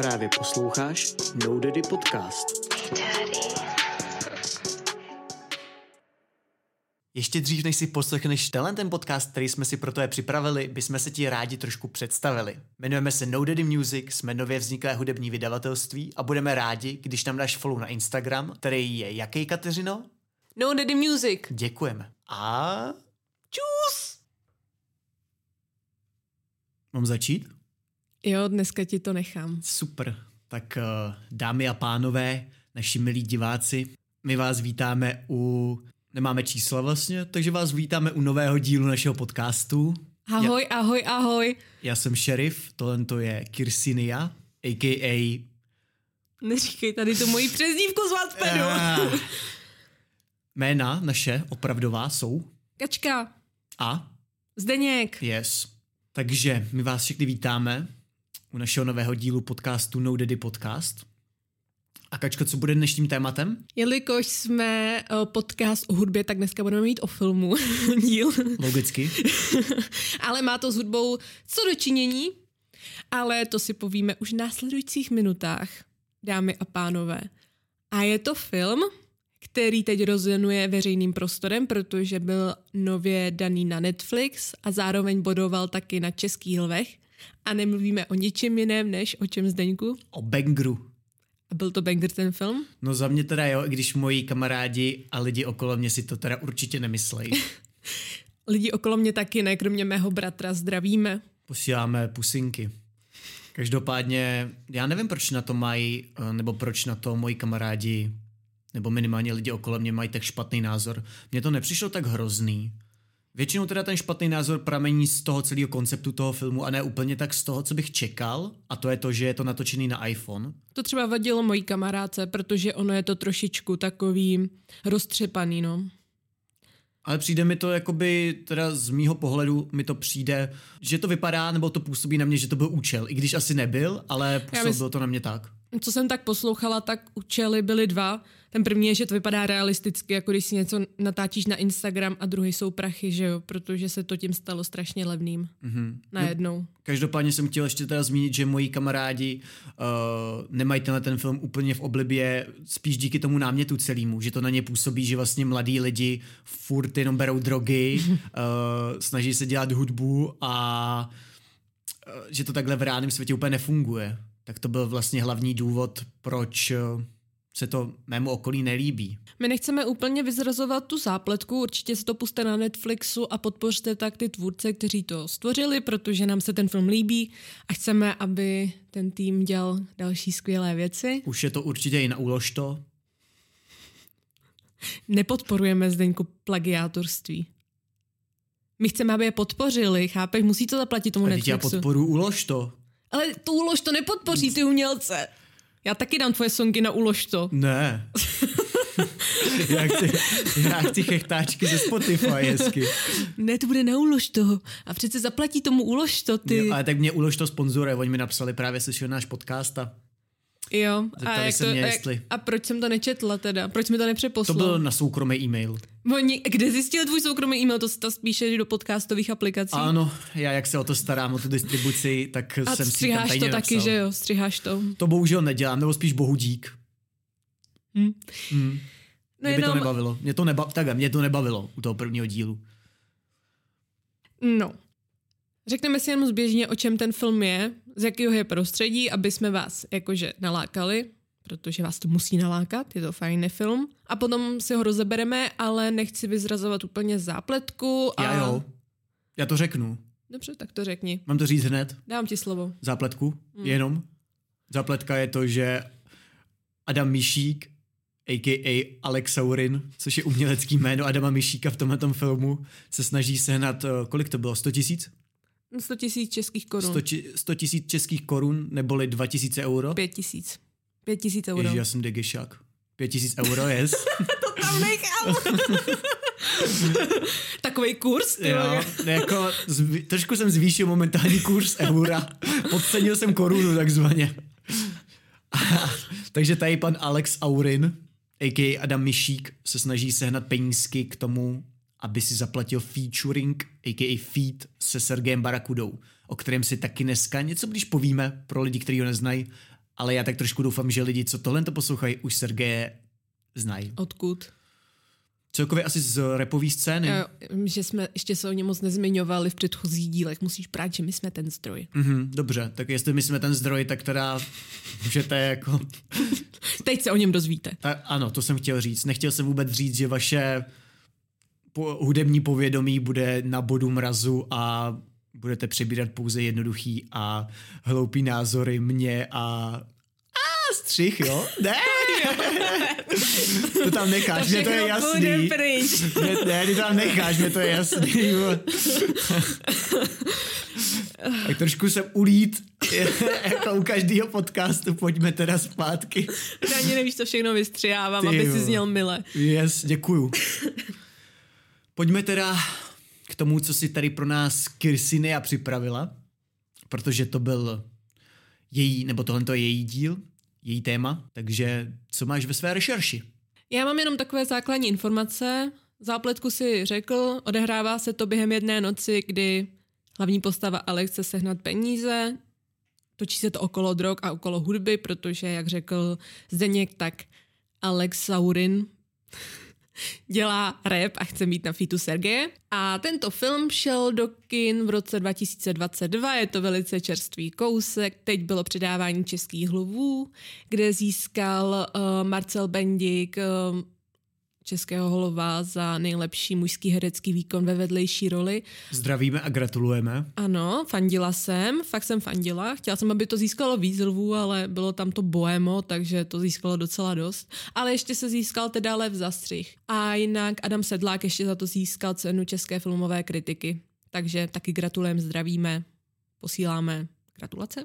Právě posloucháš No Daddy Podcast. Ještě dřív, než si poslechneš tenhle ten podcast, který jsme si pro tebe připravili, bychom se ti rádi trošku představili. Jmenujeme se No Daddy Music, jsme nově vzniklé hudební vydavatelství a budeme rádi, když nám dáš follow na Instagram, který je jaký, Kateřino? No Daddy Music. Děkujeme. A čus! Mám začít? Jo, dneska ti to nechám. Super. Tak uh, dámy a pánové, naši milí diváci, my vás vítáme u... Nemáme čísla vlastně, takže vás vítáme u nového dílu našeho podcastu. Ahoj, já, ahoj, ahoj. Já jsem šerif, tohle to je Kirsinia, a.k.a. Neříkej tady tu moji přezdívku z Wattpadu. Ah. Jména naše opravdová jsou Kačka, a Zdeněk. yes. Takže my vás všechny vítáme u našeho nového dílu podcastu No Daddy Podcast. A Kačko, co bude dnešním tématem? Jelikož jsme uh, podcast o hudbě, tak dneska budeme mít o filmu díl. Logicky. ale má to s hudbou co dočinění, ale to si povíme už v následujících minutách, dámy a pánové. A je to film, který teď rozjenuje veřejným prostorem, protože byl nově daný na Netflix a zároveň bodoval taky na českých lvech. A nemluvíme o ničem jiném, než o čem Zdeňku. O Bangru. A byl to banger ten film? No za mě teda jo, i když moji kamarádi a lidi okolo mě si to teda určitě nemyslejí. Lidi okolo mě taky ne, kromě mého bratra. Zdravíme. Posíláme pusinky. Každopádně, já nevím, proč na to mají, eh, nebo proč na to moji kamarádi, nebo minimálně lidi okolo mě mají tak špatný názor. Mně to nepřišlo tak hrozný. Většinou teda ten špatný názor pramení z toho celého konceptu toho filmu a ne úplně tak z toho, co bych čekal, a to je to, že je to natočený na iPhone. To třeba vadilo mojí kamarádce, protože ono je to trošičku takový roztřepaný, no. Ale přijde mi to jakoby, teda z mýho pohledu mi to přijde, že to vypadá, nebo to působí na mě, že to byl účel, i když asi nebyl, ale působilo mysl- to na mě tak. Co jsem tak poslouchala, tak účely byly dva. Ten první je, že to vypadá realisticky, jako když si něco natáčíš na Instagram a druhý jsou prachy, že jo, protože se to tím stalo strašně levným. Mm-hmm. Najednou. Každopádně jsem chtěl ještě teda zmínit, že moji kamarádi uh, nemají tenhle ten film úplně v oblibě, spíš díky tomu námětu celému, že to na ně působí, že vlastně mladí lidi furt jenom berou drogy, uh, snaží se dělat hudbu a uh, že to takhle v reálném světě úplně nefunguje. Tak to byl vlastně hlavní důvod, proč uh, se to mému okolí nelíbí. My nechceme úplně vyzrazovat tu zápletku, určitě si to puste na Netflixu a podpořte tak ty tvůrce, kteří to stvořili, protože nám se ten film líbí a chceme, aby ten tým dělal další skvělé věci. Už je to určitě i na úlož to. Nepodporujeme Zdeňku plagiátorství. My chceme, aby je podpořili, chápeš? Musí to zaplatit tomu A teď já Netflixu. podporu úlož to. Ale tu úlož to nepodpoří ty umělce. Já taky dám tvoje songy na úlož to. Ne. já, chci, já chci chechtáčky ze Spotify hezky. Ne, to bude na úlož toho. A přece zaplatí tomu úlož to ty. Jo, ale tak mě ulož to sponzoruje, oni mi napsali právě slyšel náš podcast a Jo. A, jak se to, mě, jestli- a proč jsem to nečetla teda? Proč mi to to nepřeposlal? byl na soukromý e-mail. Oni, kde zjistil tvůj soukromý e-mail? To se to spíše do podcastových aplikací. Ano, já jak se o to starám, o tu distribuci, tak a jsem si tam tajně to taky, napsal. že jo? Střiháš to. To bohužel nedělám, nebo spíš bohu dík. Hm. Hmm. No Mě by to jenom, nebavilo. Mě to, neba, tak, mě to nebavilo u toho prvního dílu. no. Řekneme si jenom zběžně, o čem ten film je, z jakého je prostředí, aby jsme vás jakože nalákali, protože vás to musí nalákat, je to fajný film. A potom si ho rozebereme, ale nechci vyzrazovat úplně zápletku. A... Já jo. Já to řeknu. Dobře, tak to řekni. Mám to říct hned? Dám ti slovo. Zápletku? Mm. Jenom? Zápletka je to, že Adam Mišík, a.k.a. Alex Saurin, což je umělecký jméno Adama Mišíka v tomhle filmu, se snaží sehnat, eh, kolik to bylo, 100 tisíc? 100 tisíc českých korun. 100 či- 100 tisíc českých korun, neboli 2000 euro? 5 tisíc. 5 tisíc euro. Ježi, já jsem degešák. 5 tisíc euro, yes. Tam nechal. Takový kurz, ty jo, ne, jako zv- trošku jsem zvýšil momentální kurz eura. Podcenil jsem korunu takzvaně. Takže tady pan Alex Aurin, a.k.a. Adam Mišík, se snaží sehnat penízky k tomu, aby si zaplatil featuring, a.k.a. feat se Sergejem Barakudou, o kterém si taky dneska něco když povíme pro lidi, kteří ho neznají, ale já tak trošku doufám, že lidi, co tohle to poslouchají, už Sergeje znají. Odkud? Celkově asi z repové scény. Jo, že jsme ještě se o něm moc nezmiňovali v předchozích dílech. Musíš prát, že my jsme ten zdroj. Mhm, dobře, tak jestli my jsme ten zdroj, tak teda můžete jako... Teď se o něm dozvíte. Ta, ano, to jsem chtěl říct. Nechtěl jsem vůbec říct, že vaše po, hudební povědomí bude na bodu mrazu a budete přebírat pouze jednoduchý a hloupý názory mě a a střih, jo? Ne! to tam necháš, mě to je jasný. Ne, ne, ty tam necháš, mě to je jasný. tak trošku jsem ulít, jako u každého podcastu, pojďme teda zpátky. Já ani nevíš, co všechno vystřihávám, aby si zněl mile. Yes, děkuju. Pojďme teda k tomu, co si tady pro nás Kirsinia připravila, protože to byl její, nebo tohle je její díl, její téma, takže co máš ve své rešerši? Já mám jenom takové základní informace. Zápletku si řekl, odehrává se to během jedné noci, kdy hlavní postava Alex chce sehnat peníze, točí se to okolo drog a okolo hudby, protože, jak řekl Zdeněk, tak Alex Saurin dělá rap a chce mít na fitu Sergeje. A tento film šel do kin v roce 2022, je to velice čerstvý kousek. Teď bylo předávání českých hluvů, kde získal uh, Marcel Bendik uh, Českého holova za nejlepší mužský herecký výkon ve vedlejší roli. Zdravíme a gratulujeme. Ano, fandila jsem, fakt jsem fandila. Chtěla jsem, aby to získalo víc lvů, ale bylo tam to boemo, takže to získalo docela dost. Ale ještě se získal teda Lev Zastřih. A jinak Adam Sedlák ještě za to získal cenu České filmové kritiky. Takže taky gratulujeme, zdravíme, posíláme Gratulace.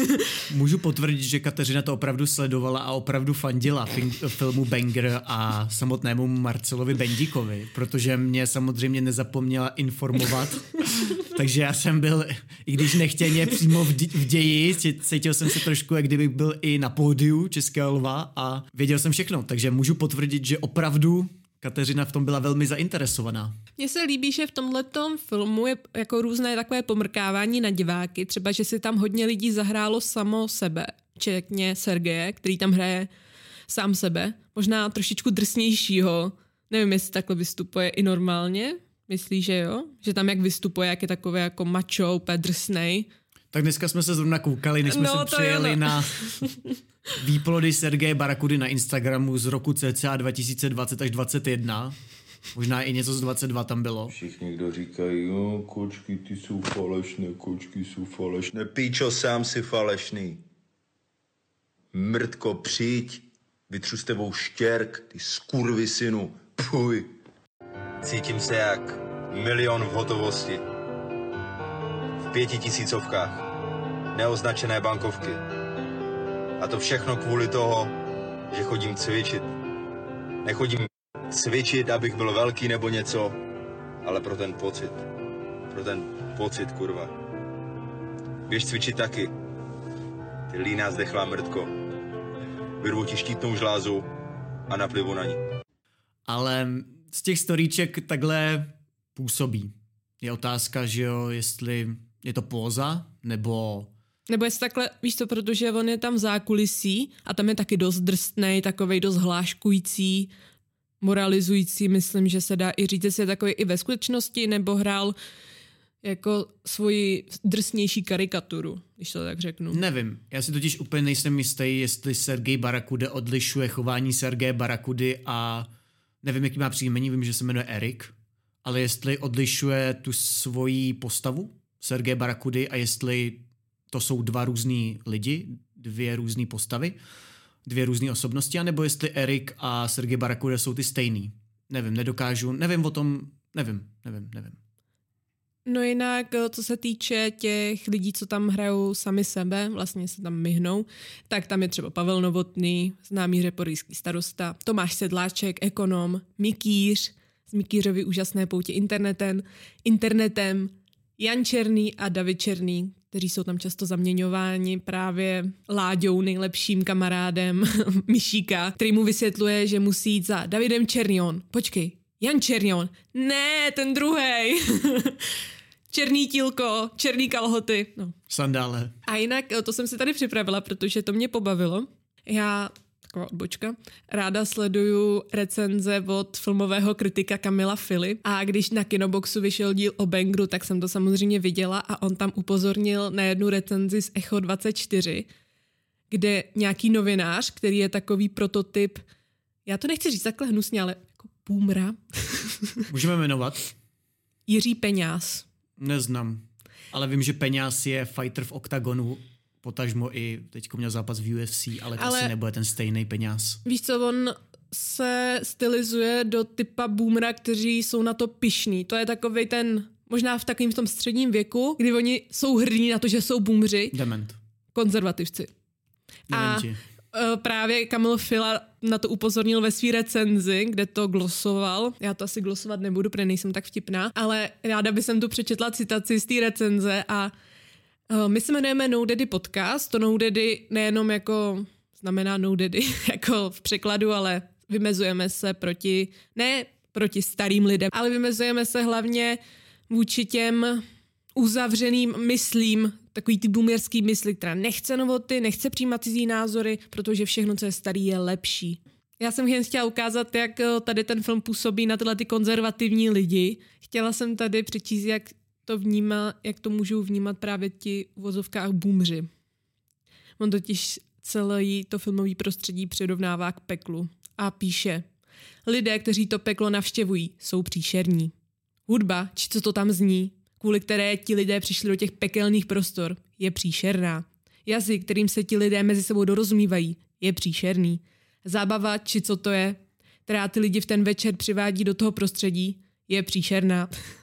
Můžu potvrdit, že Kateřina to opravdu sledovala a opravdu fandila filmu Banger a samotnému Marcelovi Bendíkovi, protože mě samozřejmě nezapomněla informovat. Takže já jsem byl, i když nechtěně přímo v, v ději, cítil jsem se trošku, jak kdybych byl i na pódiu Českého lva a věděl jsem všechno. Takže můžu potvrdit, že opravdu Kateřina v tom byla velmi zainteresovaná. Mně se líbí, že v tomhle filmu je jako různé takové pomrkávání na diváky, třeba, že si tam hodně lidí zahrálo samo sebe, včetně Sergeje, který tam hraje sám sebe, možná trošičku drsnějšího, nevím, jestli takhle vystupuje i normálně, myslíš, že jo? Že tam jak vystupuje, jak je takové jako macho, úplně drsnej. Tak dneska jsme se zrovna koukali, než jsme no, se přijeli na výplody Sergeje Barakudy na Instagramu z roku cca 2020 až 2021. Možná i něco z 22 tam bylo. Všichni, kdo říkají, jo, kočky, ty jsou falešné, kočky jsou falešné. Píčo, sám si falešný. Mrtko, přijď, vytřu s tebou štěrk, ty skurvy synu, puj. Cítím se jak milion v hotovosti. V pěti tisícovkách. Neoznačené bankovky a to všechno kvůli toho, že chodím cvičit. Nechodím cvičit, abych byl velký nebo něco, ale pro ten pocit. Pro ten pocit, kurva. Běž cvičit taky. Ty líná zdechlá mrtko. Vyrvu ti štítnou žlázu a naplivu na ní. Ale z těch storíček takhle působí. Je otázka, že jo, jestli je to póza, nebo nebo jestli takhle, víš to, protože on je tam v zákulisí a tam je taky dost drsný, takový dost hláškující, moralizující, myslím, že se dá i říct, jestli je takový i ve skutečnosti, nebo hrál jako svoji drsnější karikaturu, když to tak řeknu. Nevím, já si totiž úplně nejsem jistý, jestli Sergej Barakude odlišuje chování Sergeje Barakudy a nevím, jaký má příjmení, vím, že se jmenuje Erik, ale jestli odlišuje tu svoji postavu Sergeje Barakudy a jestli to jsou dva různý lidi, dvě různé postavy, dvě různé osobnosti, anebo jestli Erik a Sergej Barakuda jsou ty stejný. Nevím, nedokážu, nevím o tom, nevím, nevím, nevím. No jinak, eh, co se týče těch lidí, co tam hrajou sami sebe, vlastně se tam myhnou, tak tam je třeba Pavel Novotný, známý reporijský starosta, Tomáš Sedláček, ekonom, Mikýř, z Mikýřovy úžasné poutě internetem, internetem, Jan Černý a David Černý, kteří jsou tam často zaměňováni právě Láďou, nejlepším kamarádem Myšíka, který mu vysvětluje, že musí jít za Davidem Černion. Počkej, Jan Černion. Ne, ten druhý. Černý tílko, černý kalhoty. No. Sandále. A jinak eh, to jsem si tady připravila, protože to mě pobavilo. Já taková odbočka. Ráda sleduju recenze od filmového kritika Kamila Fili a když na Kinoboxu vyšel díl o Bangru, tak jsem to samozřejmě viděla a on tam upozornil na jednu recenzi z Echo 24, kde nějaký novinář, který je takový prototyp, já to nechci říct takhle hnusně, ale jako boomra, Můžeme jmenovat? Jiří Peňáz. Neznám. Ale vím, že Peňáz je fighter v OKTAGONu, potažmo i teď měl zápas v UFC, ale to Ale- asi nebude ten stejný Peňáz. Víš co, on se stylizuje do typa boomera, kteří jsou na to pišní. To je takový ten, možná v takovým v tom středním věku, kdy oni jsou hrdí na to, že jsou boomři, Dement. konzervativci. Nevím A. Eh, právě Kamil Fila na to upozornil ve své recenzi, kde to glosoval. Já to asi glosovat nebudu, protože nejsem tak vtipná, ale ráda bych tu přečetla citaci z té recenze a my se jmenujeme No Daddy Podcast. To No Daddy nejenom jako znamená No Daddy, jako v překladu, ale vymezujeme se proti, ne proti starým lidem, ale vymezujeme se hlavně vůči těm uzavřeným myslím, takový ty boomerský mysli, která nechce novoty, nechce přijímat cizí názory, protože všechno, co je starý, je lepší. Já jsem jen chtěla ukázat, jak eh, tady ten film působí na tyhle ty konzervativní lidi. Chtěla jsem tady přečíst, jak to vnímá, jak to můžou vnímat právě ti v vozovkách boomři. On totiž celé to filmové prostředí přirovnává k peklu a píše Lidé, kteří to peklo navštěvují, jsou příšerní. Hudba, či co to tam zní, kvůli které ti lidé přišli do těch pekelných prostor, je příšerná. Jazyk, kterým se ti lidé mezi sebou dorozumívají, je příšerný. Zábava, či co to je, která ty lidi v ten večer přivádí do toho prostředí, je příšerná.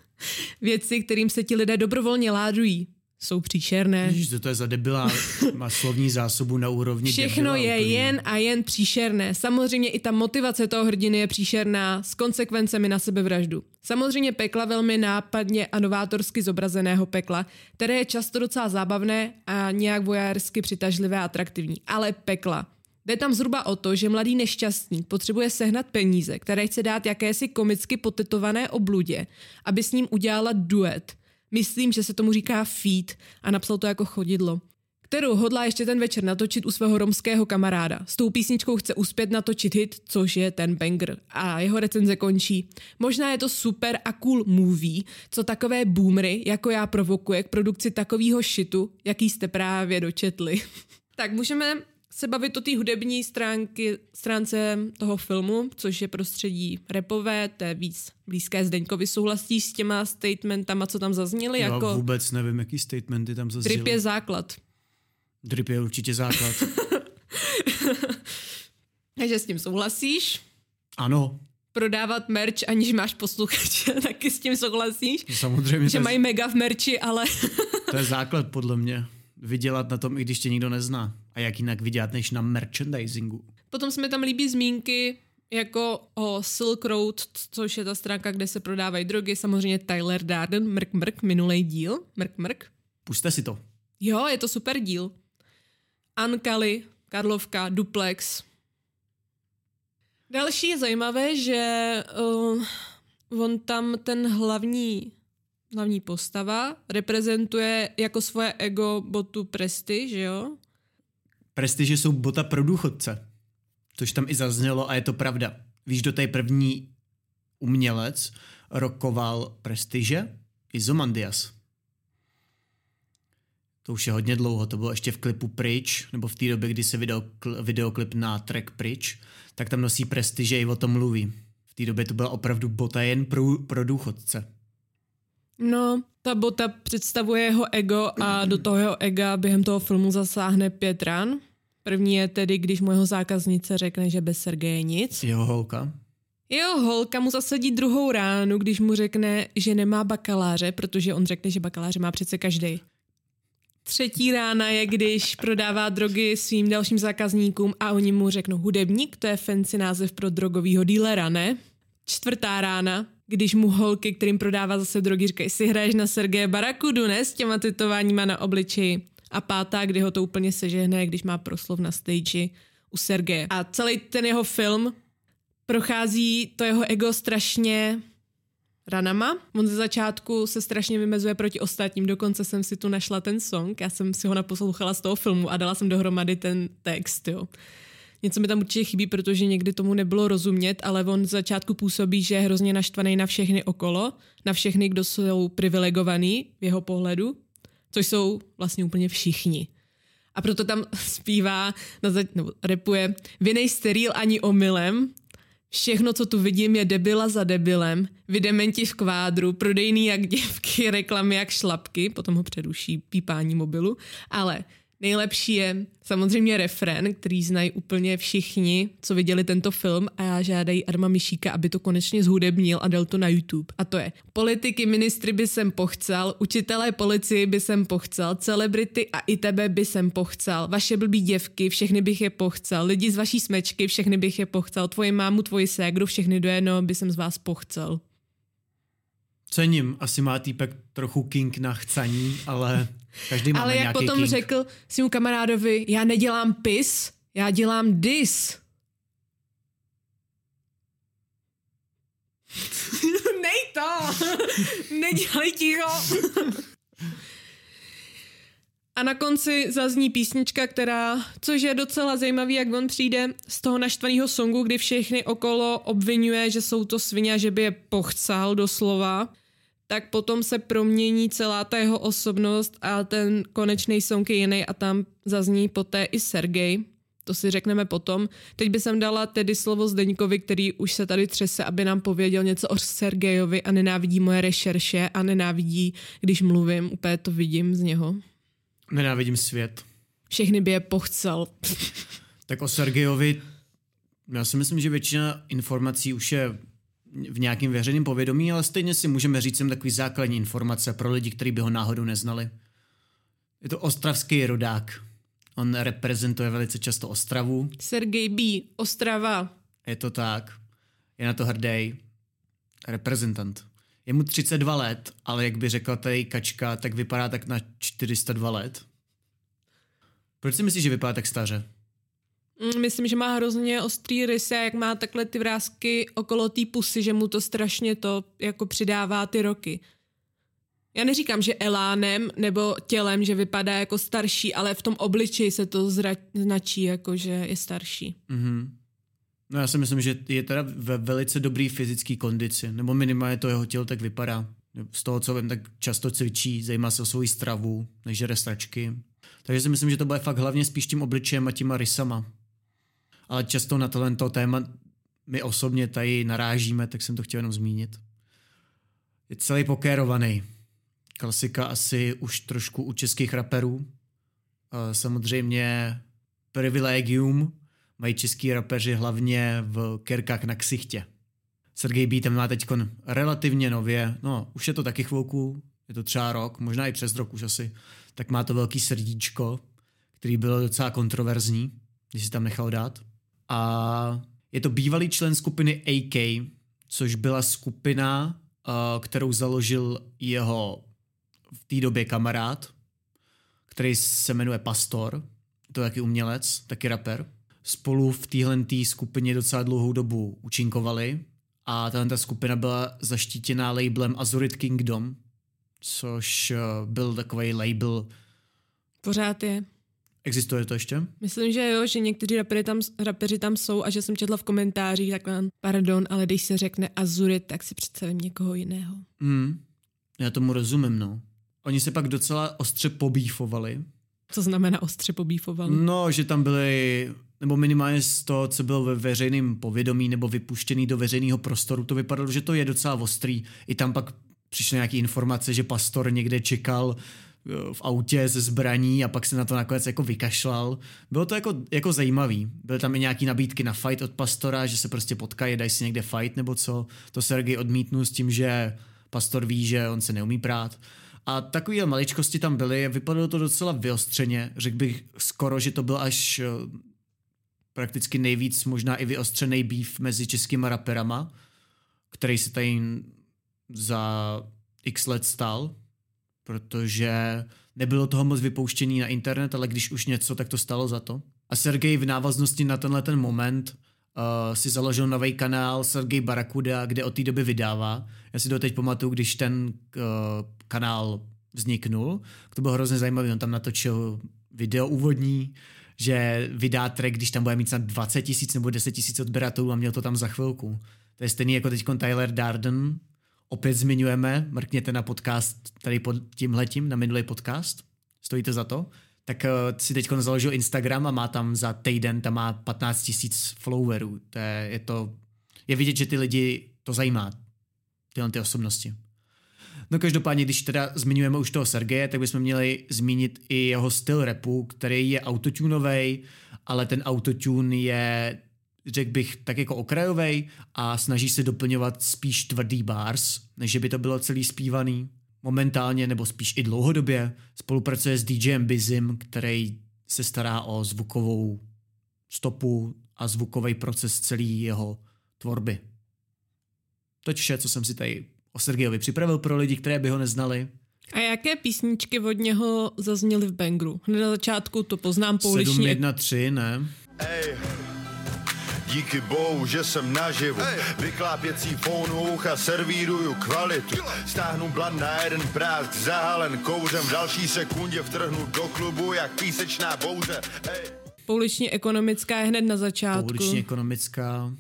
Věci, kterým se ti lidé dobrovolně ládují, jsou příšerné. Ježiš, co to je za debila, má slovní zásobu na úrovni Všechno je úplně. jen a jen příšerné. Samozřejmě i ta motivace toho hrdiny je příšerná s konsekvencemi na sebevraždu. Samozřejmě pekla velmi nápadně a novátorsky zobrazeného pekla, které je často docela zábavné a nějak vojářsky přitažlivé a atraktivní. Ale pekla. Jde tam zhruba o to, že mladý nešťastník potřebuje sehnat peníze, které chce dát jakési komicky potetované obludě, aby s ním udělala duet. Myslím, že se tomu říká feat a napsal to jako chodidlo kterou hodlá ještě ten večer natočit u svého romského kamaráda. S tou písničkou chce uspět natočit hit, což je ten banger. A jeho recenze končí. Možná je to super a cool movie, co takové boomery, jako já provokuje k produkci takového shitu, jaký jste právě dočetli. tak můžeme se bavit o té hudební stránky, stránce toho filmu, což je prostředí repové, to je víc blízké Zdeňkovi. Souhlasíš s těma statementama, co tam zazněly? Já Jako vůbec nevím, jaký statementy tam zazněly. drip je základ. Drip je určitě základ. Takže s tím souhlasíš? ano, Prodávat merch, aniž máš posluchače, taky s tím souhlasíš? samozřejmě Že mají je, mega v merči, ale to je základ podle mě. Vydělat na tom, i když tě nikdo nezná. A jak jinak vydělat, než na merchandisingu. potom se mi tam líbí zmínky jako o Silk Road, což je ta stránka, kde se prodávají drogy, samozřejmě Tyler Darden, mrk mrk, minulej díl, mrk mrk. Puste si to. Jo, je to super díl. Ankali, Karlovka, Duplex. Další je zajímavé, že uh, on tam ten hlavní, hlavní postava reprezentuje jako svoje ego botu Presty, že jo? Prestiže jsou bota pro důchodce. Což tam i zaznělo a je to pravda. Víš, kdo tady první umělec rokoval Prestiže? Izomandias. To už je hodně dlouho, to bylo ještě v klipu Pryč, nebo v té době, kdy se vydal kl- videoklip na track Pryč, tak tam nosí Prestiže i o tom mluví. V té době to byla opravdu bota jen pro, pro důchodce. No, ta bota představuje jeho ego a do toho jeho ega během toho filmu zasáhne pět ran. První je tedy, když mu jeho zákaznice řekne, že bez Sergeje nic. Jeho holka. Jeho holka mu zasadí druhou ránu, když mu řekne, že nemá bakaláře, protože on řekne, že bakaláře má přece každý. Třetí rána je, když prodává drogy svým dalším zákazníkům a oni mu řeknou hudebník, to je fancy název pro drogovýho dílera, ne? Čtvrtá rána, když mu holky, kterým prodává zase drogy, říkají, si hraješ na Sergeje Barakudu, ne? S těma tetováníma na obličeji. A pátá, kdy ho to úplně sežehne, když má proslov na stage u Sergeje. A celý ten jeho film prochází to jeho ego strašně ranama. On ze začátku se strašně vymezuje proti ostatním, dokonce jsem si tu našla ten song, já jsem si ho naposlouchala z toho filmu a dala jsem dohromady ten text, jo. Něco mi tam určitě chybí, protože někdy tomu nebylo rozumět, ale on z začátku působí, že je hrozně naštvaný na všechny okolo, na všechny, kdo jsou privilegovaní v jeho pohledu, což jsou vlastně úplně všichni. A proto tam zpívá, nebo repuje, vy nejste ani omylem, Všechno, co tu vidím, je debila za debilem, vy v kvádru, prodejný jak děvky, reklamy jak šlapky, potom ho předuší pípání mobilu, ale Nejlepší je samozřejmě refren, který znají úplně všichni, co viděli tento film a já žádají Arma Mišíka, aby to konečně zhudebnil a dal to na YouTube. A to je politiky, ministry by jsem pochcel, učitelé policii by jsem pochcel, celebrity a i tebe by jsem pochcel, vaše blbý děvky, všechny bych je pochcel, lidi z vaší smečky, všechny bych je pochcel, tvoji mámu, tvoji ségru, všechny do jednoho by jsem z vás pochcel. Cením, asi má týpek trochu king na chcaní, ale každý má Ale jak potom king. řekl svému kamarádovi, já nedělám pis, já dělám dis. Nej to! Nedělej ticho! A na konci zazní písnička, která, což je docela zajímavý, jak on přijde z toho naštvaného songu, kdy všechny okolo obvinuje, že jsou to svině a že by je pochcal doslova, tak potom se promění celá ta jeho osobnost a ten konečný song je jiný a tam zazní poté i Sergej. To si řekneme potom. Teď by jsem dala tedy slovo Zdeňkovi, který už se tady třese, aby nám pověděl něco o Sergejovi a nenávidí moje rešerše a nenávidí, když mluvím. Úplně to vidím z něho. Nenávidím svět. Všechny by je pochcel. Tak o Sergejovi, já si myslím, že většina informací už je v nějakém veřejném povědomí, ale stejně si můžeme říct sem takový základní informace pro lidi, kteří by ho náhodou neznali. Je to ostravský rodák. On reprezentuje velice často Ostravu. Sergej B. Ostrava. Je to tak. Je na to hrdý. Reprezentant. Je mu 32 let, ale jak by řekla tady Kačka, tak vypadá tak na 402 let. Proč si myslíš, že vypadá tak staře? Mm, Myslím, že má hrozně ostrý rysy a jak má takhle ty vrázky okolo té pusy, že mu to strašně to jako přidává ty roky. Já neříkám, že elánem nebo tělem, že vypadá jako starší, ale v tom obličeji se to zra- značí jako, že je starší. Mhm. No já si myslím, že je teda ve velice dobrý fyzické kondici, nebo minimálně to jeho tělo tak vypadá. Z toho, co vím, tak často cvičí, zajímá se o svou stravu, nežere stračky. Takže si myslím, že to bude fakt hlavně spíš tím obličejem a těma rysama. Ale často na tohle téma my osobně tady narážíme, tak jsem to chtěl jenom zmínit. Je celý pokérovaný. Klasika asi už trošku u českých raperů. Samozřejmě privilegium mají český rapeři hlavně v kerkách na ksichtě. Sergej B tam má teď relativně nově, no už je to taky chvilku, je to třeba rok, možná i přes rok už asi, tak má to velký srdíčko, který bylo docela kontroverzní, když si tam nechal dát. A je to bývalý člen skupiny AK, což byla skupina, uh, kterou založil jeho v té době kamarád, který se jmenuje Pastor, to je taky umělec, taky rapper. Spolu v téhle skupině docela dlouhou dobu účinkovali a tahle skupina byla zaštítěná labelem Azurit Kingdom, což uh, byl takový label. Pořád je. Existuje to ještě? Myslím, že jo, že někteří rapeři tam, rapeři tam jsou a že jsem četla v komentářích takhle, pardon, ale když se řekne Azurit, tak si představím někoho jiného. Hmm, já tomu rozumím, no. Oni se pak docela ostře pobífovali. Co znamená ostře pobífovali? No, že tam byly, nebo minimálně z toho, co bylo ve veřejném povědomí nebo vypuštěný do veřejného prostoru, to vypadalo, že to je docela ostrý. I tam pak přišly nějaké informace, že pastor někde čekal v autě ze zbraní a pak se na to nakonec jako vykašlal. Bylo to jako, jako zajímavý. Byly tam i nějaký nabídky na fight od pastora, že se prostě potkají, dají si někde fight nebo co. To Sergej odmítnul s tím, že pastor ví, že on se neumí prát. A takové maličkosti tam byly, vypadalo to docela vyostřeně, řekl bych skoro, že to byl až eh, prakticky nejvíc možná i vyostřený býv mezi českýma raperama, který se tady za x let stal, protože nebylo toho moc vypouštění na internet, ale když už něco, tak to stalo za to. A Sergej v návaznosti na tenhle ten moment si založil nový kanál Sergej Barakuda, kde od té doby vydává. Já si doteď pamatuju, když ten uh, kanál vzniknul, to bylo hrozně zajímavý, on tam natočil video úvodní, že vydá track, když tam bude mít snad 20 tisíc nebo 10 tisíc odběratelů a měl to tam za chvilku. To je stejný jako teď Tyler Darden, opět zmiňujeme, mrkněte na podcast tady pod tímhletím, na minulý podcast, stojí to za to, tak uh, si teď založil Instagram a má tam za týden, tam má 15 tisíc followerů. To je, je to, je vidět, že ty lidi to zajímá, tyhle ty osobnosti. No každopádně, když teda zmiňujeme už toho Sergeje, tak bychom měli zmínit i jeho styl repu, který je autotunový, ale ten autotune je řekl bych, tak jako okrajový a snaží se doplňovat spíš tvrdý bars, než by to bylo celý zpívaný. Momentálně, nebo spíš i dlouhodobě, spolupracuje s DJem Bizim, který se stará o zvukovou stopu a zvukový proces celý jeho tvorby. To je vše, co jsem si tady o Sergejovi připravil pro lidi, které by ho neznali. A jaké písničky od něho zazněly v Bangru? Hned na začátku to poznám pouličně. 713, ne? Ej, díky bohu, že jsem naživu. Vyklápěcí fónu a servíruju kvalitu. Stáhnu blad na jeden prásk, zahalen kouřem. V další sekundě vtrhnu do klubu jak písečná bouře. Ej. Pouličně ekonomická je hned na začátku. Pouličně ekonomická.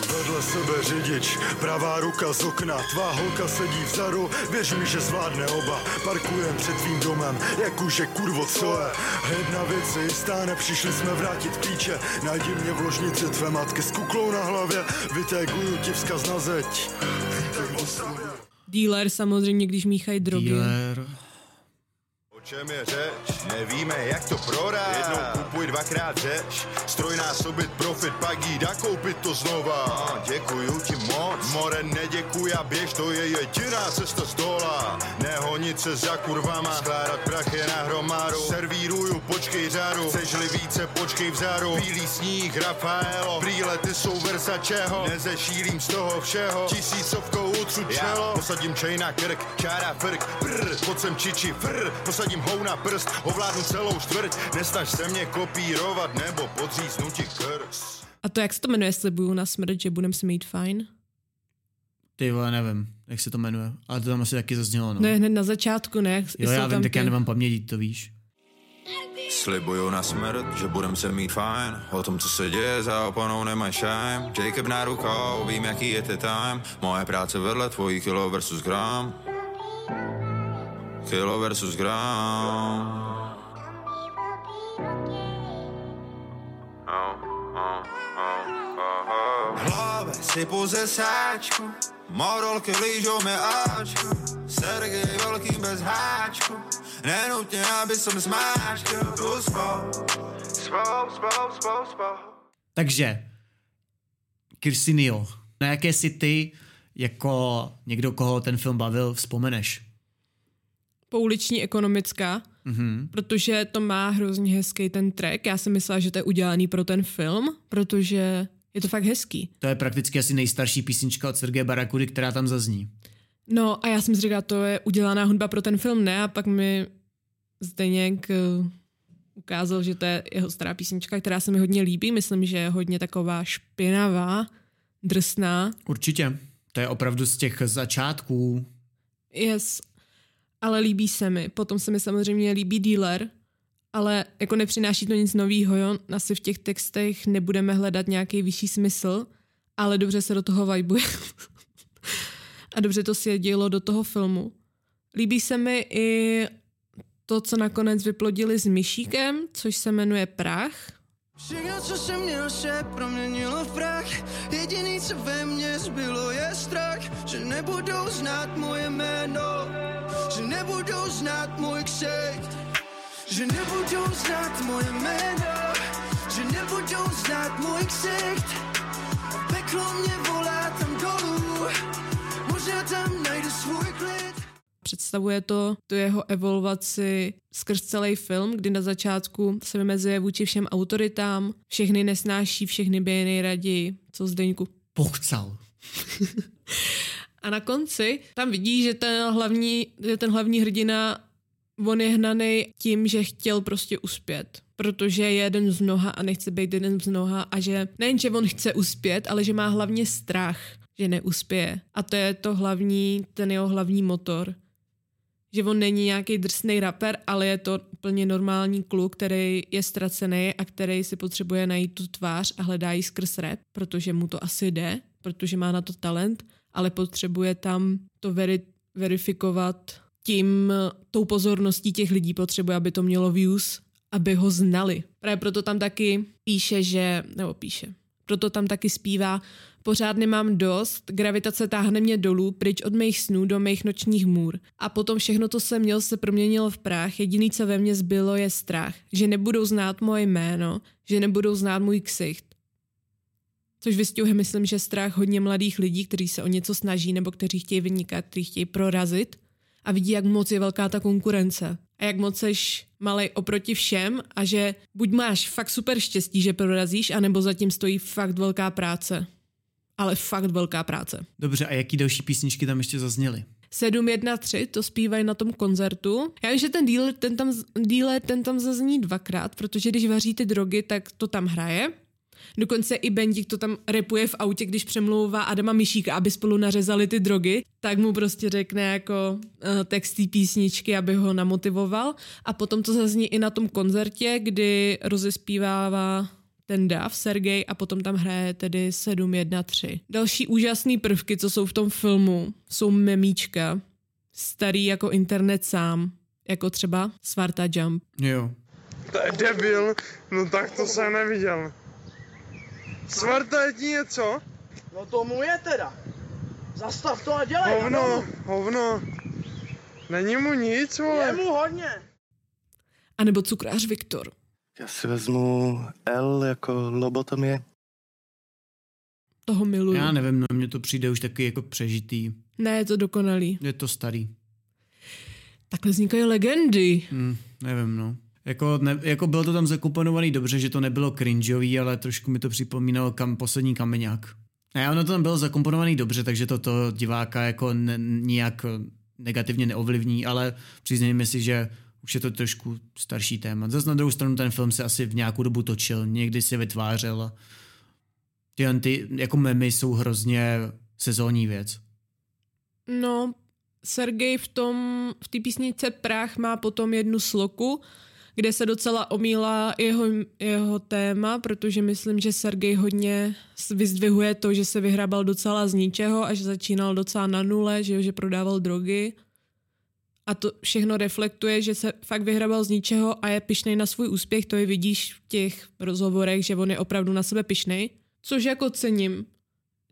Vedle sebe řidič, pravá ruka z okna, tvá holka sedí vzadu, věř mi, že zvládne oba. Parkujem před tvým domem, jak už je kurvo co je. Jedna věc je jistá, nepřišli jsme vrátit píče. Najdi mě v ložnici tvé matky s kuklou na hlavě, vytéguju ti vzkaz na zeď. Dealer samozřejmě, když míchají drogy. Dealer. O čem je řeč? Nevíme, jak to prodat. Jednou kupuj, dvakrát řeč. Strojnásobit profit, pak jít a koupit to znova. A děkuju ti moc. More neděkuj a běž, to je jediná cesta z dola. Nehonit se za kurvama, skládat prachy na hromadu. Servíruju, počkej řádu. Chceš-li více, počkej vzáru. Bílý sníh, Rafaelo. Prýlety jsou Versačeho. Nezešílím z toho všeho. Tisícovkou utřu čelo. Posadím čej na krk, čára frk, prr, pojď sem čiči, frr, posadím hou na prst, ovládnu celou čtvrť, nesnaž se mě kopírovat nebo podříznu ti krst. A to jak se to jmenuje, slibuju na smrt, že budem se mít fajn? Ty vole, nevím, jak se to jmenuje, ale to tam asi taky zaznělo, no. Ne, hned na začátku, ne? jo, Jsou já vím, tak ty- já nemám paměť, to víš. Slibuju na smrt, že budem se mít fajn O tom, co se děje za oponou, nemaj shame Jacob na rukou, vím, jaký je ty time Moje práce vedle tvojí kilo versus gram Kilo versus gram. Hlave si pouze sáčku Morolky lížou mi Ačku Sergej velký bez háčku Nenutně, aby jsem zmáčkl tu svou Svou, svou, svou, svou Takže, Kirsinio, na jaké si ty, jako někdo, koho ten film bavil, vzpomeneš? Pouliční ekonomická, mm-hmm. protože to má hrozně hezký ten track. Já jsem myslela, že to je udělaný pro ten film, protože je to fakt hezký. To je prakticky asi nejstarší písnička od Sergeje Barakudy, která tam zazní. No a já jsem si říkala, to je udělaná hudba pro ten film, ne? A pak mi Zdeněk eh, ukázal, že to je jeho stará písnička, která se mi hodně líbí. Myslím, že je hodně taková špinavá, drsná. Určitě. To je opravdu z těch začátků. Yes. Ale líbí se mi. Potom se mi samozřejmě líbí Dealer, ale jako nepřináší to nic novýho, jo? Asi v těch textech nebudeme hledat nějaký vyšší smysl, ale dobře se do toho vibuje. A dobře to si dělo do toho filmu. Líbí se mi i to, co nakonec vyplodili s Myšíkem, což se jmenuje Prach. Všechno, co jsem měl, se proměnilo v prach. Jediný, co ve mně zbylo, je strach Že nebudou znát moje jméno. Že nebudou znát můj ksicht Že nebudou znát moje jméno. Že nebudou znát můj ksicht Peklo mě volá tam dolů. Možná tam najdu svůj klid Představuje to tu jeho evolvaci skrz celý film, kdy na začátku se vymezuje vůči všem autoritám, všechny nesnáší, všechny by je nejraději. Co Zdeňku? Pochcal. A na konci tam vidí, že ten hlavní, že ten hlavní hrdina on je hnaný tím, že chtěl prostě uspět, protože je jeden z mnoha a nechce být jeden z mnoha a že nejen, že on chce uspět, ale že má hlavně strach, že neuspěje. A to je to hlavní, ten jeho hlavní motor. Že on není nějaký drsný rapper, ale je to úplně normální kluk, který je ztracený a který si potřebuje najít tu tvář a hledá ji skrz rap, protože mu to asi jde, protože má na to talent, ale potřebuje tam to veri- verifikovat tím, tou pozorností těch lidí potřebuje, aby to mělo views, aby ho znali. Právě proto tam taky píše, že, nebo píše, proto tam taky zpívá, pořád nemám dost, gravitace táhne mě dolů, pryč od mých snů do mých nočních můr. A potom všechno, co jsem měl, se proměnilo v prach, jediný, co ve mně zbylo, je strach, že nebudou znát moje jméno, že nebudou znát můj ksicht. Což vystihuje, myslím, že strach hodně mladých lidí, kteří se o něco snaží nebo kteří chtějí vynikat, kteří chtějí prorazit a vidí, jak moc je velká ta konkurence a jak moc seš malej oproti všem a že buď máš fakt super štěstí, že prorazíš, anebo zatím stojí fakt velká práce. Ale fakt velká práce. Dobře, a jaký další písničky tam ještě zazněly? 713, to zpívají na tom koncertu. Já vím, že ten dealer, ten tam, dealer, ten tam zazní dvakrát, protože když vaří ty drogy, tak to tam hraje. Dokonce i Bendik to tam repuje v autě, když přemlouvá Adama Mišíka, aby spolu nařezali ty drogy, tak mu prostě řekne jako uh, text té písničky, aby ho namotivoval. A potom to zazní i na tom koncertě, kdy rozespívává ten Dav, Sergej, a potom tam hraje tedy 713. Další úžasné prvky, co jsou v tom filmu, jsou memíčka, starý jako internet sám, jako třeba Svarta Jump. Jo. To je debil, no tak to jsem neviděl. Svarta je ti něco? No tomu je teda. Zastav to a dělej. Hovno, hovno. Není mu nic, Je vole. mu hodně. A nebo cukrář Viktor. Já si vezmu L jako lobotomie. Toho miluju. Já nevím, no mně to přijde už taky jako přežitý. Ne, je to dokonalý. Je to starý. Takhle vznikají legendy. Hm, nevím, no. Jako, ne, jako bylo to tam zakomponovaný dobře, že to nebylo cringeový, ale trošku mi to připomínalo kam, poslední kameňák. Ne, ono to tam bylo zakomponovaný dobře, takže to, to diváka jako ne, nijak negativně neovlivní, ale přiznejme si, že už je to trošku starší téma. Zase na druhou stranu ten film se asi v nějakou dobu točil, někdy se vytvářel ty, ty jako memy jsou hrozně sezónní věc. No, Sergej v tom, v té písničce Prach má potom jednu sloku, kde se docela omílá jeho, jeho téma, protože myslím, že Sergej hodně vyzdvihuje to, že se vyhrabal docela z ničeho a že začínal docela na nule, že, že prodával drogy. A to všechno reflektuje, že se fakt vyhrabal z ničeho a je pišnej na svůj úspěch, to je vidíš v těch rozhovorech, že on je opravdu na sebe pišnej, což jako cením.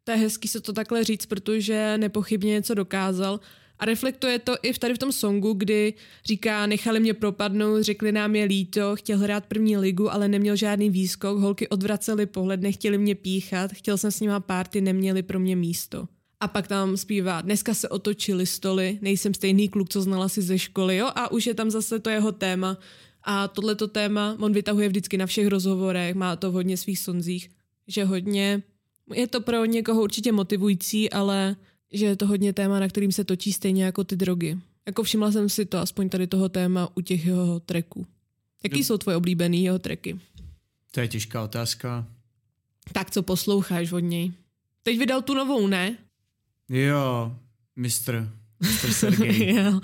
To je hezký se to takhle říct, protože nepochybně něco dokázal a reflektuje to i v tady v tom songu, kdy říká, nechali mě propadnout, řekli nám je líto, chtěl hrát první ligu, ale neměl žádný výskok, holky odvracely pohled, nechtěli mě píchat, chtěl jsem s nima párty, neměli pro mě místo. A pak tam zpívá, dneska se otočili stoly, nejsem stejný kluk, co znala si ze školy, jo, a už je tam zase to jeho téma. A tohleto téma on vytahuje vždycky na všech rozhovorech, má to v hodně svých sonzích, že hodně, je to pro někoho určitě motivující, ale že je to hodně téma, na kterým se točí stejně jako ty drogy. Jako všimla jsem si to, aspoň tady toho téma u těch jeho tracků. Jaký jsou tvoje oblíbený jeho tracky? To je těžká otázka. Tak co posloucháš od něj? Teď vydal tu novou, ne? Jo, mistr, mistr Sergej. jo.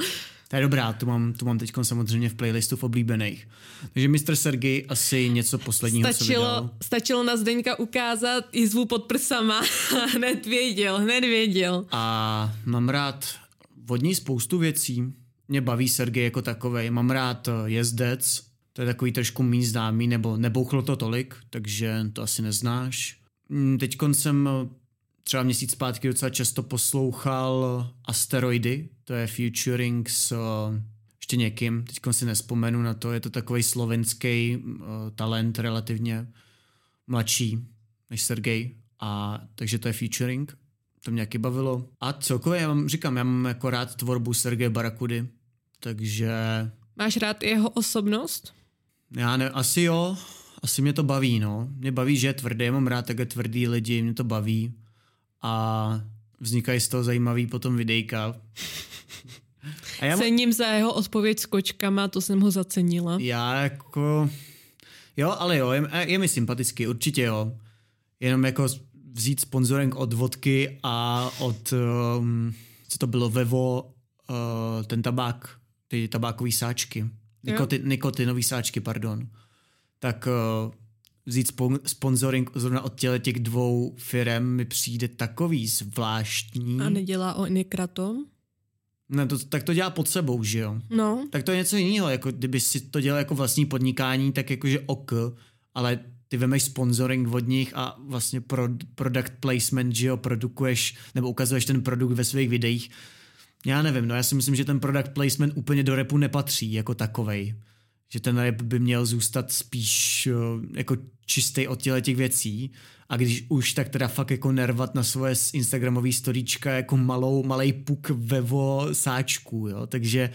To je dobrá, tu mám, tu mám teď samozřejmě v playlistu v oblíbených. Takže mistr Sergej asi něco posledního, co Stačilo, vydal. stačilo na Zdeňka ukázat jizvu pod prsama a hned věděl, hned věděl. A mám rád od něj spoustu věcí. Mě baví Sergej jako takovej. Mám rád eh, jezdec, to je takový trošku méně známý, nebo nebouchlo to tolik, takže to asi neznáš. Teď jsem třeba měsíc zpátky docela často poslouchal Asteroidy, to je featuring s uh, ještě někým, teď si nespomenu na to, je to takový slovenský uh, talent, relativně mladší než Sergej, a takže to je featuring, to mě nějaký bavilo. A celkově, já mám, říkám, já mám jako rád tvorbu Sergeje Barakudy, takže... Máš rád jeho osobnost? Já ne, asi jo, asi mě to baví, no. Mě baví, že je tvrdý, já mám rád také tvrdý lidi, mě to baví a vznikají z toho zajímavý potom videjka. A já, Cením za jeho odpověď s kočkama, to jsem ho zacenila. já jako... Jo, ale jo, je, je mi sympatický, určitě jo. Jenom jako vzít sponsoring od vodky a od, um, co to bylo, Vevo, uh, ten tabák, ty tabákové sáčky. Nikoti, nikotinový sáčky, pardon. Tak uh, vzít spon, sponsoring zrovna od těle těch dvou firem mi přijde takový zvláštní. A nedělá o Nikratom? Ne, to, tak to dělá pod sebou, že jo? No, Tak to je něco jiného, jako kdyby si to dělal jako vlastní podnikání, tak jakože ok, ale ty vemeš sponsoring od nich a vlastně pro, product placement, že jo, produkuješ nebo ukazuješ ten produkt ve svých videích. Já nevím, no já si myslím, že ten product placement úplně do repu nepatří jako takovej. Že ten rap by měl zůstat spíš uh, jako čistý od těle těch věcí a když už, tak teda fakt jako nervat na svoje instagramové storíčka jako malou, malej puk vevo sáčku, jo, takže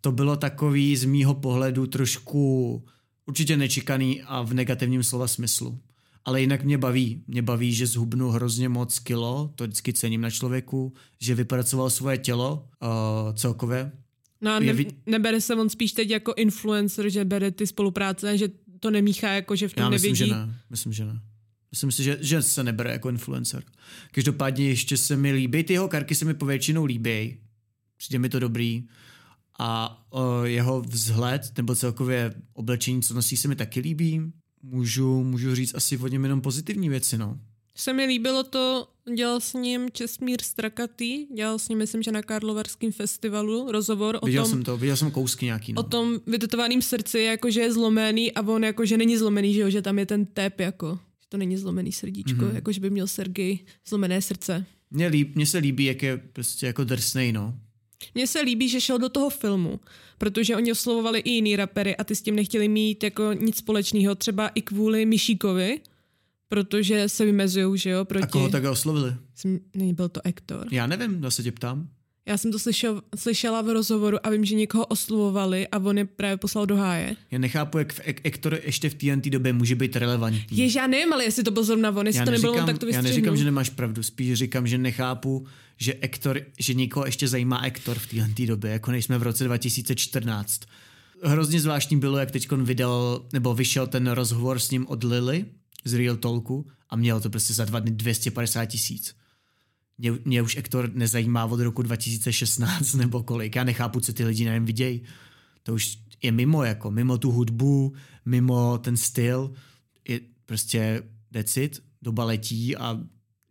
to bylo takový z mýho pohledu trošku určitě nečekaný a v negativním slova smyslu. Ale jinak mě baví. Mě baví, že zhubnu hrozně moc kilo, to vždycky cením na člověku, že vypracoval svoje tělo uh, celkově. no a ne, nebere se on spíš teď jako influencer, že bere ty spolupráce, že to nemíchá jako, že v tom Já myslím, nevědí. že ne. Myslím, že ne. Myslím si, že, že se nebere jako influencer. Každopádně ještě se mi líbí, ty jeho karky se mi povětšinou líbí. Přijde mi to dobrý. A o, jeho vzhled, nebo celkově oblečení, co nosí, se mi taky líbí. Můžu, můžu říct asi o něm jenom pozitivní věci, no. Se mi líbilo to, dělal s ním Česmír Strakatý, dělal s ním, myslím, že na Karlovarském festivalu, rozhovor o Viděl tom, jsem to, viděl jsem kousky nějaký, no. o tom vytetovaném srdci, jako že je zlomený a on jako, že není zlomený, že, jo, že tam je ten tep, jako, že to není zlomený srdíčko, Mhm. mm-hmm. jako že by měl Sergej zlomené srdce. Mně, líb, mně se líbí, jak je prostě jako drsnej, no. Mně se líbí, že šel do toho filmu, protože oni oslovovali i jiný rapery a ty s tím nechtěli mít jako nic společného, třeba i kvůli Myšíkovi, protože se vymezují, že jo, proti... A koho tak oslovili? Jsem, není, byl to Ektor. Já nevím, zase tě ptám. Já jsem to slyšel, slyšela v rozhovoru a vím, že někoho oslovovali a on je právě poslal do háje. Já nechápu, jak Ektor ještě v TNT době může být relevantní. Jež já nevím, ale jestli to byl zrovna on, jestli já to nebylo on, tak to já vystřihnu. neříkám, že nemáš pravdu, spíš říkám, že nechápu, že Ektor, že někoho ještě zajímá Ektor v téhle době, jako nejsme v roce 2014. Hrozně zvláštní bylo, jak teď vydal, nebo vyšel ten rozhovor s ním od Lily z Real Talku a měl to prostě za dva dny 250 tisíc. Mě, mě už Ektor nezajímá od roku 2016 nebo kolik. Já nechápu, co ty lidi na něm vidějí. To už je mimo, jako mimo tu hudbu, mimo ten styl. Je prostě decit, doba letí a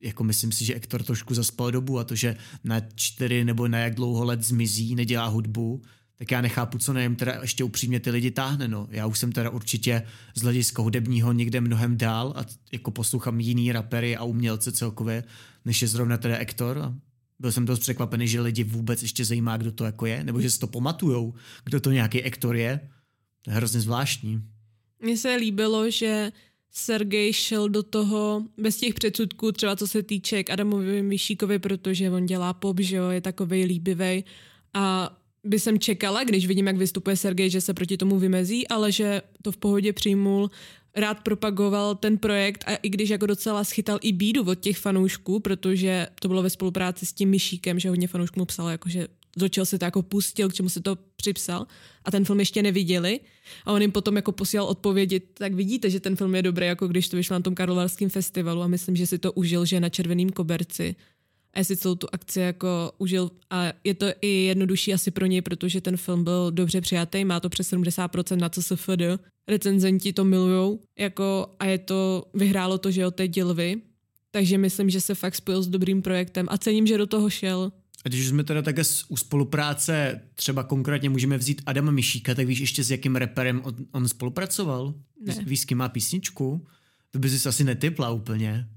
jako myslím si, že Ektor trošku zaspal dobu a to, že na čtyři nebo na jak dlouho let zmizí, nedělá hudbu, tak já nechápu, co něm teda ještě upřímně ty lidi táhne, no. Já už jsem teda určitě z hlediska hudebního někde mnohem dál a jako poslouchám jiný rapery a umělce celkově, než je zrovna teda Ektor byl jsem dost překvapený, že lidi vůbec ještě zajímá, kdo to jako je, nebo že si to pamatujou, kdo to nějaký Ektor je. To je hrozně zvláštní. Mně se líbilo, že Sergej šel do toho bez těch předsudků, třeba co se týče k Adamovi Myšíkovi, protože on dělá pop, že jo, je takovej líbivej a by jsem čekala, když vidím, jak vystupuje Sergej, že se proti tomu vymezí, ale že to v pohodě přijmul, rád propagoval ten projekt a i když jako docela schytal i bídu od těch fanoušků, protože to bylo ve spolupráci s tím Myšíkem, že hodně fanoušků mu psalo, jako že do čeho se to jako pustil, k čemu se to připsal a ten film ještě neviděli. A on jim potom jako posílal odpovědi, tak vidíte, že ten film je dobrý, jako když to vyšlo na tom Karlovarském festivalu a myslím, že si to užil, že je na červeném koberci a jestli celou tu akci jako užil a je to i jednodušší asi pro něj, protože ten film byl dobře přijatý, má to přes 70% na CSFD, recenzenti to milujou jako a je to, vyhrálo to, že o té dělvy, takže myslím, že se fakt spojil s dobrým projektem a cením, že do toho šel. A když jsme teda také u spolupráce, třeba konkrétně můžeme vzít Adama Mišíka, tak víš ještě s jakým reperem on, on spolupracoval? Ne. Víš, s kým má písničku? To by si asi netypla úplně.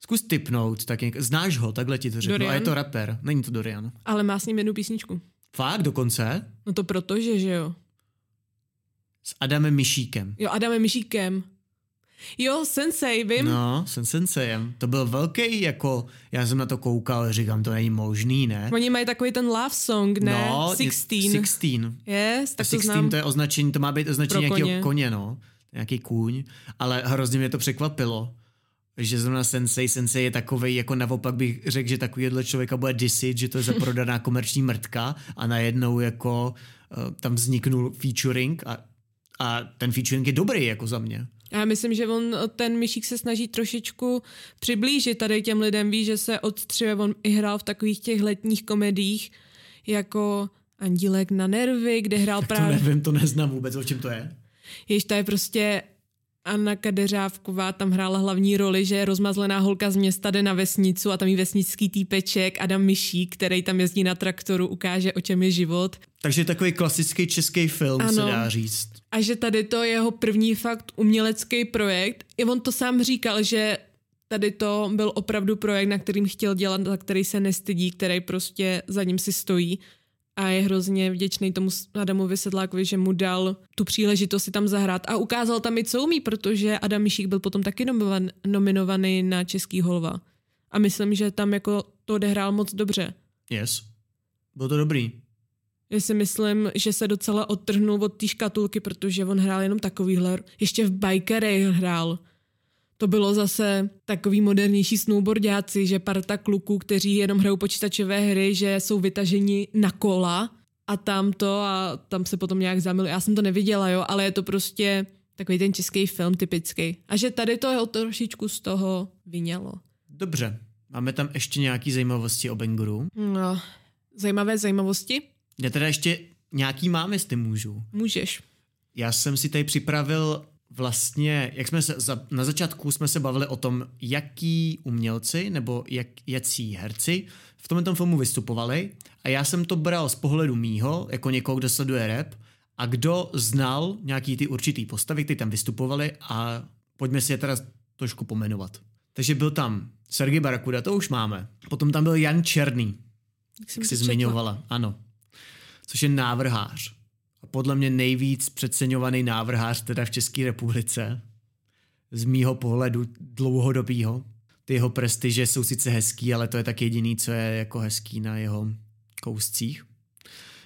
Zkus typnout, tak nějak, znáš ho, takhle ti to řeknu. Dorian? A je to rapper, není to Dorian. Ale má s ním jednu písničku. Fakt dokonce? No to protože, že jo. S Adamem Mišíkem. Jo, Adamem Myšíkem. Jo, Sensei, vím. No, jsem sensejem. To byl velký, jako, já jsem na to koukal, říkám, to není možný, ne? Oni mají takový ten love song, ne? No, je- 16. 16. Yes, A tak to 16 znám. to je označení, to má být označení Pro nějakého koně. koně, no. Nějaký kůň. Ale hrozně mě to překvapilo, že zrovna Sensei, Sensei je takovej, jako naopak bych řekl, že takovýhle člověka bude disit, že to je zaprodaná komerční mrtka a najednou jako uh, tam vzniknul featuring a, a ten featuring je dobrý jako za mě. Já myslím, že on, ten myšík se snaží trošičku přiblížit tady těm lidem. Ví, že se odstřihuje, on i hrál v takových těch letních komediích, jako Andílek na nervy, kde hrál tak právě... To nevím, to neznám vůbec, o čem to je. Jež to je prostě Anna Kadeřávková tam hrála hlavní roli, že rozmazlená holka z města jde na vesnicu a tam je vesnický týpeček Adam Myšík, který tam jezdí na traktoru, ukáže, o čem je život. Takže takový klasický český film ano. se dá říct. A že tady to je jeho první fakt umělecký projekt. I on to sám říkal, že tady to byl opravdu projekt, na kterým chtěl dělat, za který se nestydí, který prostě za ním si stojí a je hrozně vděčný tomu Adamu Sedlákovi, že mu dal tu příležitost si tam zahrát a ukázal tam i co umí, protože Adam Mišík byl potom taky nominovan, nominovaný na Český holva. A myslím, že tam jako to odehrál moc dobře. Yes. Bylo to dobrý. Já si myslím, že se docela odtrhnul od té škatulky, protože on hrál jenom takovýhle. Ještě v Bikery hrál to bylo zase takový modernější snowboardáci, že parta kluků, kteří jenom hrajou počítačové hry, že jsou vytaženi na kola a tam to a tam se potom nějak zamili. Já jsem to neviděla, jo, ale je to prostě takový ten český film typický. A že tady to je trošičku z toho vynělo. Dobře. Máme tam ještě nějaký zajímavosti o Benguru? No, zajímavé zajímavosti? Já teda ještě nějaký mám, jestli můžu. Můžeš. Já jsem si tady připravil vlastně, jak jsme se, za, na začátku jsme se bavili o tom, jaký umělci nebo jak, jací herci v tomto filmu vystupovali a já jsem to bral z pohledu mýho, jako někoho, kdo sleduje rap a kdo znal nějaký ty určitý postavy, které tam vystupovali a pojďme si je teda trošku pomenovat. Takže byl tam Sergej Barakuda, to už máme. Potom tam byl Jan Černý, jak, jak jsi zmiňovala, ano. Což je návrhář podle mě nejvíc přeceňovaný návrhář teda v České republice. Z mýho pohledu dlouhodobýho. Ty jeho prestiže jsou sice hezký, ale to je tak jediný, co je jako hezký na jeho kouscích.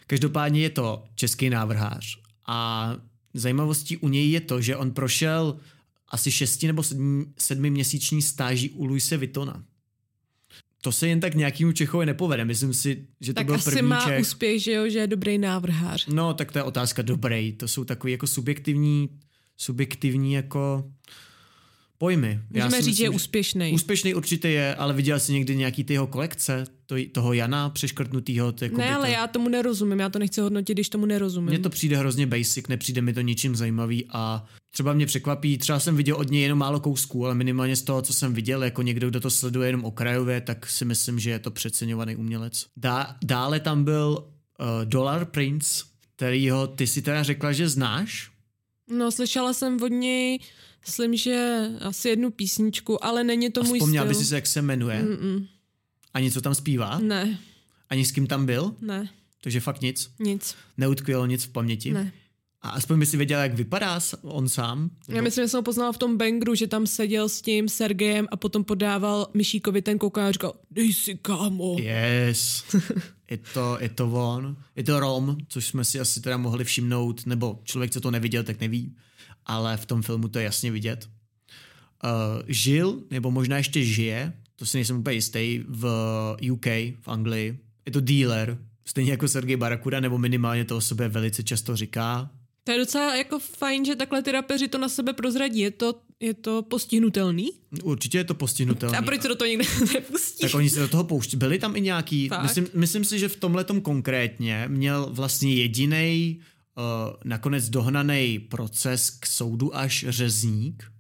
Každopádně je to český návrhář a zajímavostí u něj je to, že on prošel asi šesti nebo sedmi, měsíční stáží u Luise Vitona to se jen tak nějakým Čechovi nepovede. Myslím si, že to tak byl asi první má Čech. úspěch, že jo, že je dobrý návrhář. No, tak to je otázka dobrý. To jsou takový jako subjektivní, subjektivní jako pojmy. Můžeme říct, že je úspěšný. Úspěšný určitě je, ale viděl jsi někdy nějaký ty jeho kolekce? To, toho Jana přeškrtnutýho? To jako ne, ale já tomu nerozumím, já to nechci hodnotit, když tomu nerozumím. Mně to přijde hrozně basic, nepřijde mi to ničím zajímavý a třeba mě překvapí, třeba jsem viděl od něj jenom málo kousků, ale minimálně z toho, co jsem viděl, jako někdo, kdo to sleduje jenom okrajově, tak si myslím, že je to přeceňovaný umělec. Dá, dále tam byl uh, Dollar Prince, kterýho ty si teda řekla, že znáš? No, slyšela jsem od něj, myslím, že asi jednu písničku, ale není to a můj styl. by si se, jak se jmenuje? Mm-mm. Ani co tam zpívá? Ne. Ani s kým tam byl? Ne. Takže fakt nic? Nic. Neutkvělo nic v paměti? Ne. A aspoň by si věděla, jak vypadá on sám? Já myslím, že jsem ho poznala v tom Bangru, že tam seděl s tím Sergejem a potom podával Myšíkovi ten koká a říkal, dej si kámo. Yes. je, to, je to on. Je to Rom, což jsme si asi teda mohli všimnout, nebo člověk, co to neviděl, tak neví. Ale v tom filmu to je jasně vidět. Uh, žil, nebo možná ještě žije, to si nejsem úplně jistý, v UK, v Anglii. Je to dealer, stejně jako Sergej Barakuda, nebo minimálně to o sobě velice často říká. To je docela jako fajn, že takhle ty rapeři to na sebe prozradí. Je to, je to postihnutelný? Určitě je to postihnutelný. A proč se do toho nikdo nepustí? Tak oni se do toho pouští. Byli tam i nějaký, myslím, myslím si, že v tomhle konkrétně měl vlastně jediný nakonec dohnaný proces k soudu až řezník.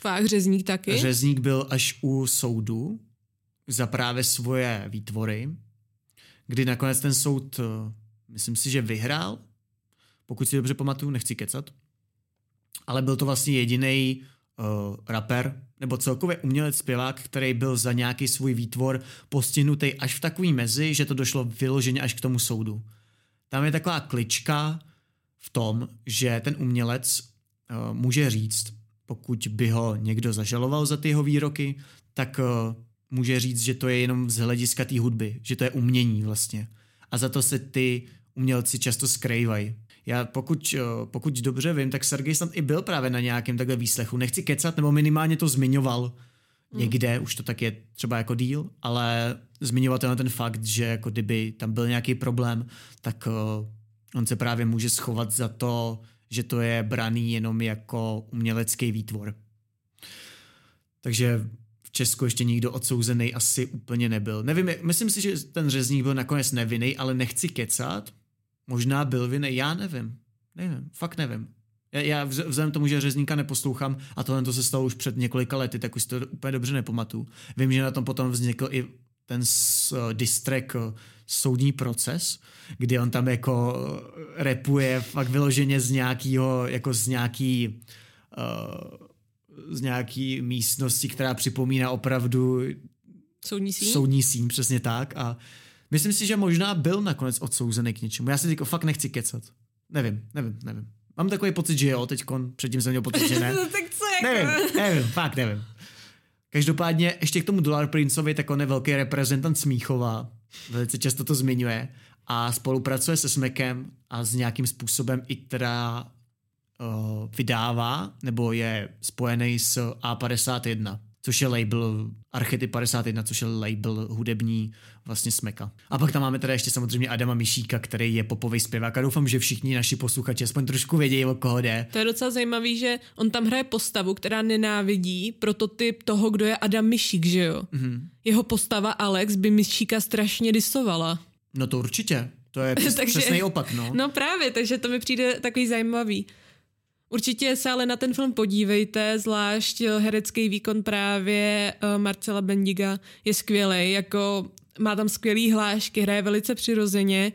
Fakt, řezník taky? Řezník byl až u soudu za právě svoje výtvory, kdy nakonec ten soud, uh, myslím si, že vyhrál, pokud si dobře pamatuju, nechci kecat, ale byl to vlastně jediný uh, rapper, nebo celkově umělec zpěvák, který byl za nějaký svůj výtvor postihnutý až v takový mezi, že to došlo vyloženě až k tomu soudu. Tam je taková klička v tom, že ten umělec uh, může říct, pokud by ho někdo zažaloval za ty jeho výroky, tak uh, může říct, že to je jenom z hlediska té hudby, že to je umění vlastně. A za to se ty umělci často skrývají. Já pokud, pokud dobře vím, tak Sergej snad i byl právě na nějakém takhle výslechu. Nechci kecat, nebo minimálně to zmiňoval, někde, už to tak je třeba jako díl, ale zmiňovat na ten fakt, že jako kdyby tam byl nějaký problém, tak on se právě může schovat za to, že to je braný jenom jako umělecký výtvor. Takže v Česku ještě nikdo odsouzený asi úplně nebyl. Nevím, myslím si, že ten řezník byl nakonec nevinný, ale nechci kecat. Možná byl vinný, já nevím. Nevím, fakt nevím. Já, já vzhledem tomu, že řezníka neposlouchám a tohle to se stalo už před několika lety, tak už to úplně dobře nepamatuju. Vím, že na tom potom vznikl i ten uh, distrek uh, soudní proces, kdy on tam jako uh, repuje fakt vyloženě z nějakého, jako z nějaký uh, z nějaký místnosti, která připomíná opravdu soudní síň, soudní síň přesně tak a myslím si, že možná byl nakonec odsouzený k něčemu. Já si teď fakt nechci kecat. Nevím, nevím, nevím. Mám takový pocit, že jo, teď předtím jsem měl pocit, že ne. no, tak co jako? Nevím, nevím, fakt nevím. Každopádně ještě k tomu Dollar Princeovi, tak on je velký reprezentant Smíchova, velice často to zmiňuje a spolupracuje se Smekem a s nějakým způsobem i teda uh, vydává nebo je spojený s A51 což je label Archetyp 51, což je label hudební vlastně Smeka. A pak tam máme teda ještě samozřejmě Adama Mišíka, který je popový zpěvák a doufám, že všichni naši posluchači aspoň trošku vědějí, o koho jde. To je docela zajímavý, že on tam hraje postavu, která nenávidí prototyp toho, kdo je Adam Mišík, že jo? Mm-hmm. Jeho postava Alex by Mišíka strašně disovala. No to určitě. To je přes, takže, přesný opak, no. No právě, takže to mi přijde takový zajímavý. Určitě se ale na ten film podívejte, zvlášť herecký výkon právě uh, Marcela Bendiga je skvělý, jako má tam skvělý hlášky, hraje velice přirozeně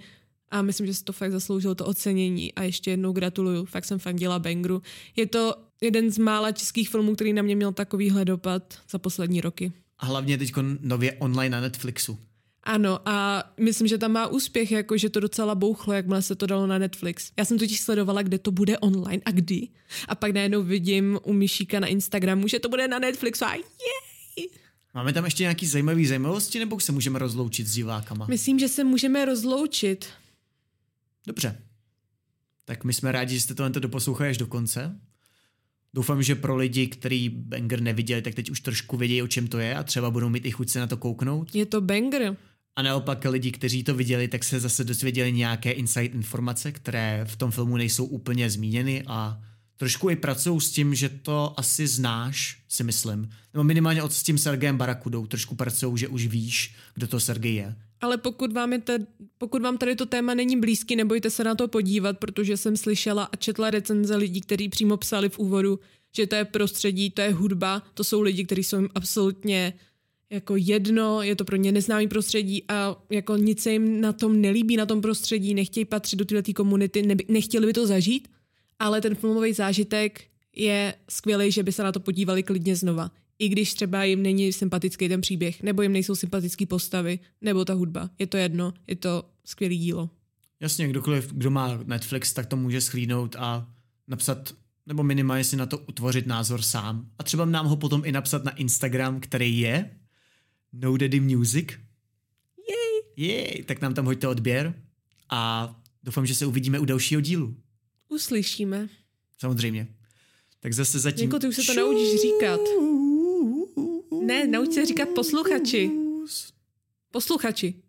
a myslím, že si to fakt zasloužilo to ocenění a ještě jednou gratuluju, fakt jsem fandila Bangru. Je to jeden z mála českých filmů, který na mě měl takovýhle dopad za poslední roky. A hlavně teď nově online na Netflixu. Ano a myslím, že tam má úspěch, jako že to docela bouchlo, jakmile se to dalo na Netflix. Já jsem totiž sledovala, kde to bude online a kdy. A pak najednou vidím u Myšíka na Instagramu, že to bude na Netflixu a jej! Máme tam ještě nějaký zajímavý zajímavosti, nebo se můžeme rozloučit s divákama? Myslím, že se můžeme rozloučit. Dobře. Tak my jsme rádi, že jste to doposlouchali až do konce. Doufám, že pro lidi, kteří Banger neviděli, tak teď už trošku vědí, o čem to je a třeba budou mít i chuť se na to kouknout. Je to Banger. A naopak lidi, kteří to viděli, tak se zase dozvěděli nějaké insight informace, které v tom filmu nejsou úplně zmíněny a trošku i pracují s tím, že to asi znáš, si myslím. Nebo minimálně od s tím Sergejem Barakudou trošku pracují, že už víš, kdo to Sergej je. Ale pokud vám, je te, pokud vám tady to téma není blízky, nebojte se na to podívat, protože jsem slyšela a četla recenze lidí, kteří přímo psali v úvodu, že to je prostředí, to je hudba, to jsou lidi, kteří jsou jim absolutně jako jedno, je to pro ně neznámý prostředí a jako nic se jim na tom nelíbí, na tom prostředí, nechtějí patřit do této komunity, nechtěli by to zažít, ale ten filmový zážitek je skvělý, že by se na to podívali klidně znova. I když třeba jim není sympatický ten příběh, nebo jim nejsou sympatické postavy, nebo ta hudba. Je to jedno, je to skvělý dílo. Jasně, kdokoliv, kdo má Netflix, tak to může schlínout a napsat nebo minimálně si na to utvořit názor sám. A třeba nám ho potom i napsat na Instagram, který je No Daddy Music. Jej. Jej, tak nám tam hoďte odběr a doufám, že se uvidíme u dalšího dílu. Uslyšíme. Samozřejmě. Tak zase zatím... Jako ty už se to naučíš říkat. Ne, nauč se říkat posluchači. Posluchači.